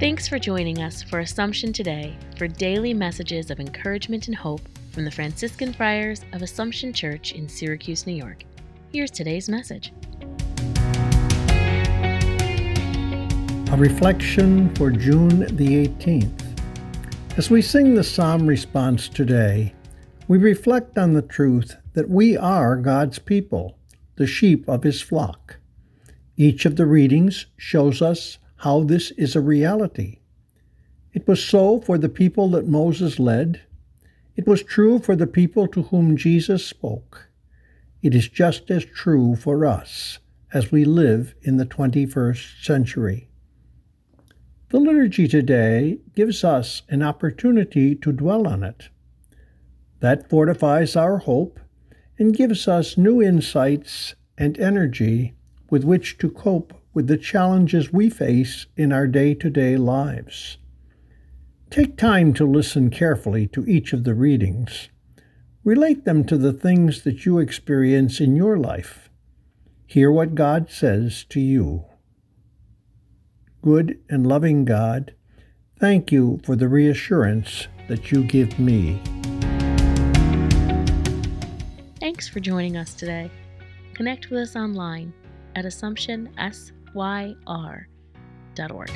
for joining us for Assumption Today for daily messages of encouragement and hope from the Franciscan Friars of Assumption Church in Syracuse, New York. Here's today's message. A reflection for June the 18th. As we sing the psalm response today, we reflect on the truth that we are God's people, the sheep of His flock. Each of the readings shows us how this is a reality. It was so for the people that Moses led. It was true for the people to whom Jesus spoke. It is just as true for us as we live in the 21st century. The liturgy today gives us an opportunity to dwell on it. That fortifies our hope and gives us new insights and energy with which to cope with the challenges we face in our day to day lives. Take time to listen carefully to each of the readings. Relate them to the things that you experience in your life. Hear what God says to you. Good and loving God, thank you for the reassurance that you give me. Thanks for joining us today. Connect with us online at AssumptionSYR.org.